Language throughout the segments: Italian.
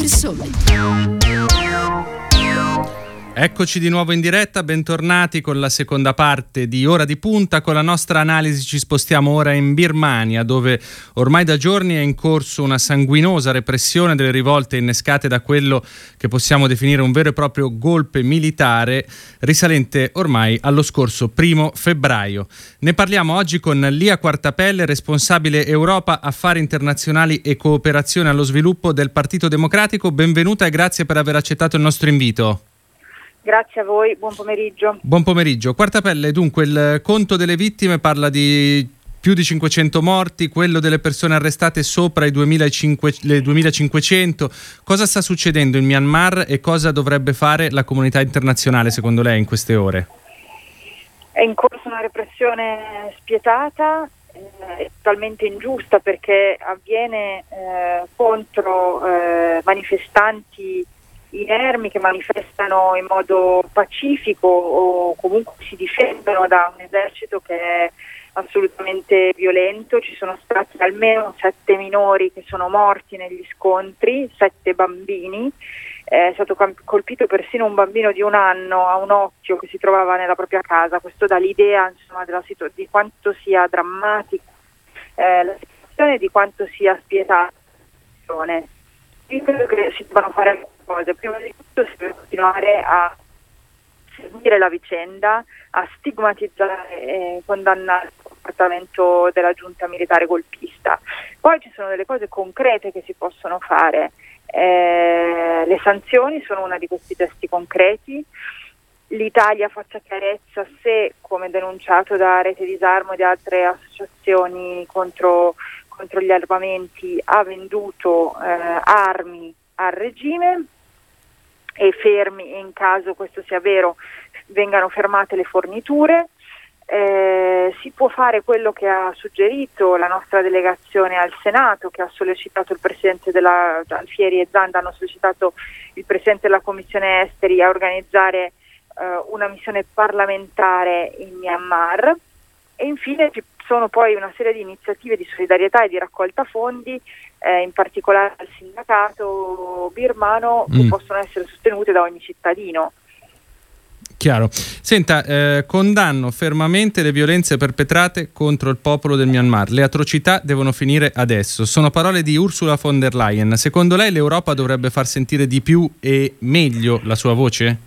persone. Eccoci di nuovo in diretta, bentornati con la seconda parte di Ora di Punta. Con la nostra analisi ci spostiamo ora in Birmania, dove ormai da giorni è in corso una sanguinosa repressione delle rivolte innescate da quello che possiamo definire un vero e proprio golpe militare, risalente ormai allo scorso primo febbraio. Ne parliamo oggi con Lia Quartapelle, responsabile Europa, Affari Internazionali e Cooperazione allo Sviluppo del Partito Democratico. Benvenuta e grazie per aver accettato il nostro invito. Grazie a voi, buon pomeriggio. Buon pomeriggio. Quarta pelle, dunque il conto delle vittime parla di più di 500 morti, quello delle persone arrestate sopra i 2500, le 2500. Cosa sta succedendo in Myanmar e cosa dovrebbe fare la comunità internazionale secondo lei in queste ore? È in corso una repressione spietata, eh, totalmente ingiusta perché avviene eh, contro eh, manifestanti inermi che manifestano in modo pacifico o comunque si difendono da un esercito che è assolutamente violento. Ci sono stati almeno sette minori che sono morti negli scontri, sette bambini. È stato colpito persino un bambino di un anno a un occhio che si trovava nella propria casa. Questo dà l'idea insomma, situ- di quanto sia drammatica eh, la situazione e di quanto sia spietata la situazione. Io credo che si debbano fare cose. Prima di tutto si deve continuare a seguire la vicenda, a stigmatizzare e condannare il comportamento della giunta militare golpista. Poi ci sono delle cose concrete che si possono fare. Eh, le sanzioni sono uno di questi gesti concreti. L'Italia faccia chiarezza se, come denunciato da Rete Disarmo e da altre associazioni contro, contro gli armamenti, ha venduto eh, armi al regime e fermi, in caso questo sia vero, vengano fermate le forniture. Eh, si può fare quello che ha suggerito la nostra delegazione al Senato, che ha sollecitato il Presidente della Alfieri e Zanda, hanno sollecitato il Presidente della Commissione Esteri a organizzare eh, una missione parlamentare in Myanmar e infine ci sono poi una serie di iniziative di solidarietà e di raccolta fondi eh, in particolare al sindacato birmano, mm. che possono essere sostenute da ogni cittadino. Chiaro. Senta, eh, condanno fermamente le violenze perpetrate contro il popolo del Myanmar. Le atrocità devono finire adesso. Sono parole di Ursula von der Leyen. Secondo lei l'Europa dovrebbe far sentire di più e meglio la sua voce?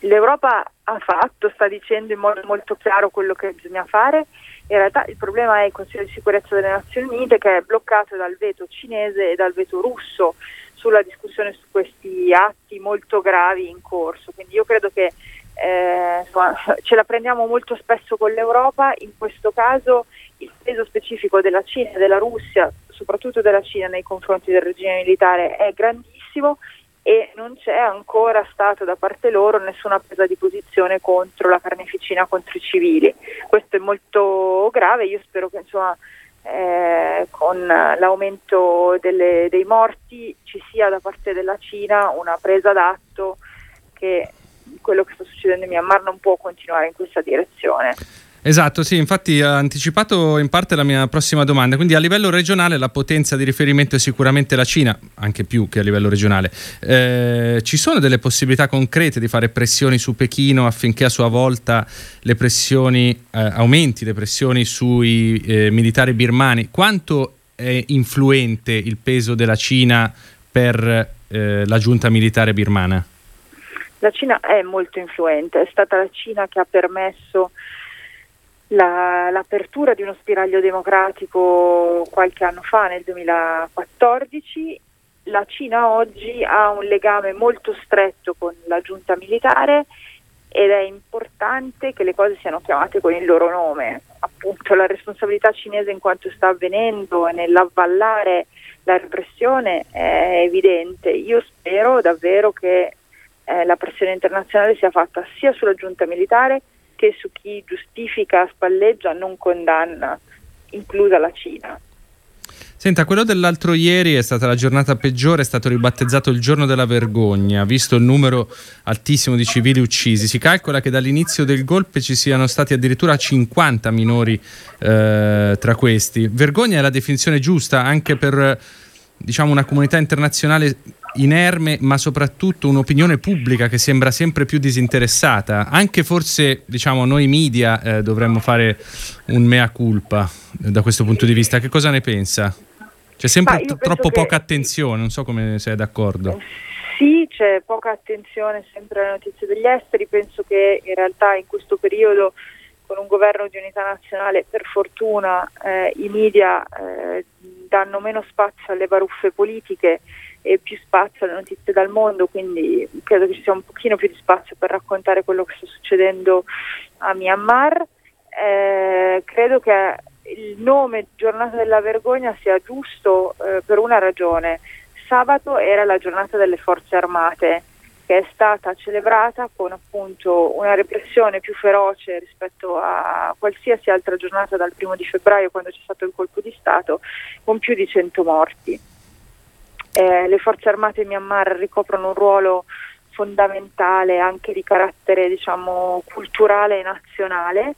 L'Europa ha fatto, sta dicendo in modo molto chiaro quello che bisogna fare in realtà il problema è il Consiglio di sicurezza delle Nazioni Unite che è bloccato dal veto cinese e dal veto russo sulla discussione su questi atti molto gravi in corso. Quindi io credo che eh, ce la prendiamo molto spesso con l'Europa, in questo caso il peso specifico della Cina e della Russia, soprattutto della Cina nei confronti del regime militare è grandissimo e non c'è ancora stato da parte loro nessuna presa di posizione contro la carneficina contro i civili. Questo è molto grave, io spero che insomma, eh, con l'aumento delle, dei morti ci sia da parte della Cina una presa d'atto che quello che sta succedendo in Myanmar non può continuare in questa direzione. Esatto, sì, infatti ha anticipato in parte la mia prossima domanda, quindi a livello regionale la potenza di riferimento è sicuramente la Cina, anche più che a livello regionale. Eh, ci sono delle possibilità concrete di fare pressioni su Pechino affinché a sua volta le pressioni, eh, aumenti le pressioni sui eh, militari birmani? Quanto è influente il peso della Cina per eh, la giunta militare birmana? La Cina è molto influente, è stata la Cina che ha permesso la, l'apertura di uno spiraglio democratico qualche anno fa, nel 2014. La Cina oggi ha un legame molto stretto con la giunta militare ed è importante che le cose siano chiamate con il loro nome. Appunto la responsabilità cinese in quanto sta avvenendo e nell'avvallare la repressione è evidente. Io spero davvero che eh, la pressione internazionale sia fatta sia sulla giunta militare che su chi giustifica, spalleggia, non condanna, inclusa la Cina. Senta, quello dell'altro ieri è stata la giornata peggiore, è stato ribattezzato il giorno della vergogna, visto il numero altissimo di civili uccisi. Si calcola che dall'inizio del golpe ci siano stati addirittura 50 minori eh, tra questi. Vergogna è la definizione giusta anche per diciamo, una comunità internazionale inerme, ma soprattutto un'opinione pubblica che sembra sempre più disinteressata. Anche forse, diciamo, noi media eh, dovremmo fare un mea culpa eh, da questo punto di vista. Che cosa ne pensa? C'è sempre t- troppo che... poca attenzione, non so come sei d'accordo. Sì, c'è poca attenzione sempre alle notizie degli esteri, penso che in realtà in questo periodo con un governo di unità nazionale per fortuna eh, i media eh, danno meno spazio alle baruffe politiche e più spazio alle notizie dal mondo, quindi credo che ci sia un pochino più di spazio per raccontare quello che sta succedendo a Myanmar. Eh, credo che il nome Giornata della Vergogna sia giusto eh, per una ragione. Sabato era la giornata delle forze armate che è stata celebrata con appunto una repressione più feroce rispetto a qualsiasi altra giornata dal primo di febbraio quando c'è stato il colpo di Stato, con più di 100 morti. Eh, le forze armate in Myanmar ricoprono un ruolo fondamentale anche di carattere diciamo, culturale e nazionale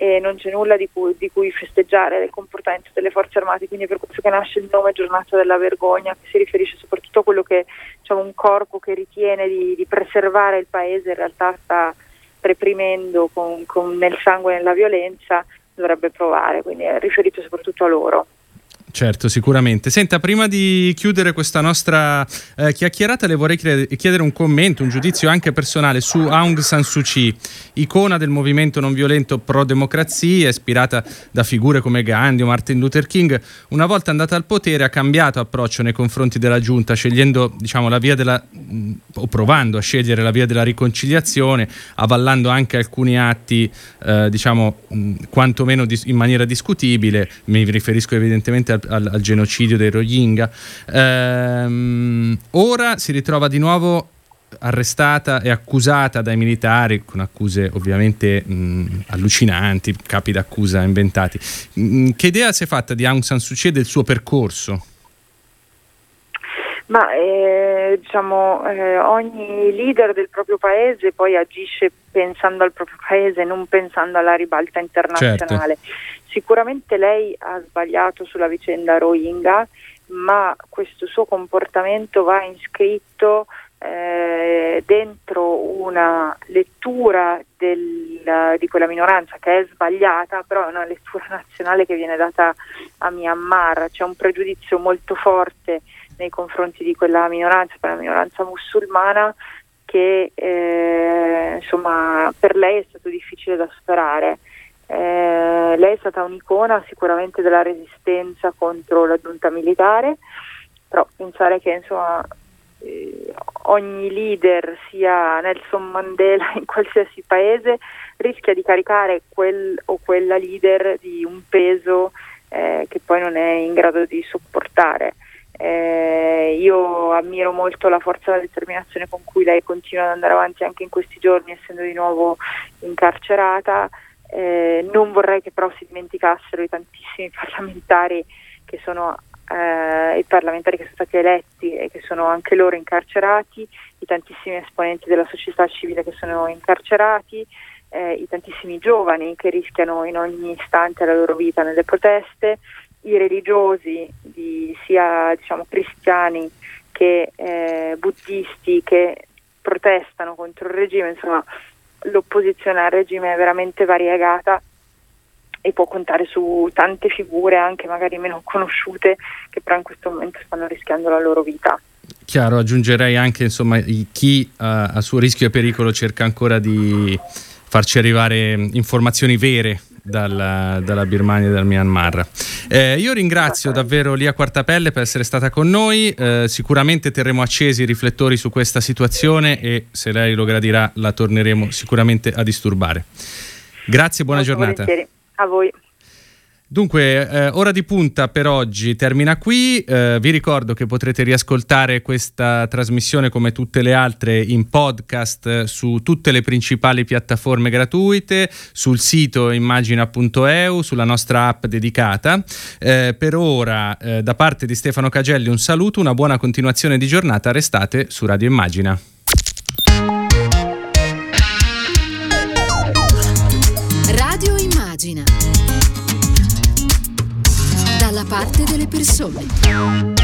e non c'è nulla di cui, di cui, festeggiare del comportamento delle forze armate, quindi è per questo che nasce il nome giornata della vergogna, che si riferisce soprattutto a quello che diciamo, un corpo che ritiene di, di, preservare il paese in realtà sta reprimendo con, con, nel sangue e nella violenza, dovrebbe provare, quindi è riferito soprattutto a loro. Certo, sicuramente. Senta, prima di chiudere questa nostra eh, chiacchierata, le vorrei chiedere un commento, un giudizio anche personale su Aung San Suu Kyi, icona del movimento non violento pro-democrazia, ispirata da figure come Gandhi o Martin Luther King. Una volta andata al potere ha cambiato approccio nei confronti della giunta, scegliendo diciamo, la via della, o provando a scegliere la via della riconciliazione, avallando anche alcuni atti, eh, diciamo, quantomeno in maniera discutibile. Mi riferisco evidentemente al al, al genocidio dei Rohingya. Ehm, ora si ritrova di nuovo arrestata e accusata dai militari con accuse ovviamente mh, allucinanti, capi d'accusa inventati. Mh, che idea si è fatta di Aung San Suu Kyi e del suo percorso? Ma eh, diciamo eh, ogni leader del proprio paese poi agisce pensando al proprio paese, non pensando alla ribalta internazionale. Certo. Sicuramente lei ha sbagliato sulla vicenda Rohingya, ma questo suo comportamento va iscritto eh, dentro una lettura del, di quella minoranza che è sbagliata, però è una lettura nazionale che viene data a Myanmar, c'è un pregiudizio molto forte nei confronti di quella minoranza, quella minoranza musulmana che eh, insomma per lei è stato difficile da superare. Eh, lei è stata un'icona sicuramente della resistenza contro la giunta militare, però pensare che insomma, eh, ogni leader, sia Nelson Mandela in qualsiasi paese, rischia di caricare quel o quella leader di un peso eh, che poi non è in grado di sopportare. Eh, io ammiro molto la forza e la determinazione con cui lei continua ad andare avanti anche in questi giorni, essendo di nuovo incarcerata. Eh, non vorrei che però si dimenticassero i tantissimi parlamentari che sono eh, i parlamentari che sono stati eletti e che sono anche loro incarcerati, i tantissimi esponenti della società civile che sono incarcerati, eh, i tantissimi giovani che rischiano in ogni istante la loro vita nelle proteste, i religiosi, di, sia diciamo, cristiani che eh, buddisti che protestano contro il regime, insomma l'opposizione al regime è veramente variegata e può contare su tante figure anche magari meno conosciute che però in questo momento stanno rischiando la loro vita. Chiaro, aggiungerei anche insomma chi uh, a suo rischio e pericolo cerca ancora di farci arrivare informazioni vere dalla, dalla, Birmania e dal Myanmar. Eh, io ringrazio davvero Lia Quartapelle per essere stata con noi, eh, sicuramente terremo accesi i riflettori su questa situazione e se lei lo gradirà la torneremo sicuramente a disturbare. Grazie, buona Molto giornata. A voi. Dunque, eh, ora di punta per oggi termina qui. Eh, vi ricordo che potrete riascoltare questa trasmissione come tutte le altre in podcast su tutte le principali piattaforme gratuite, sul sito immagina.eu, sulla nostra app dedicata. Eh, per ora, eh, da parte di Stefano Cagelli, un saluto, una buona continuazione di giornata. Restate su Radio Immagina. Persone.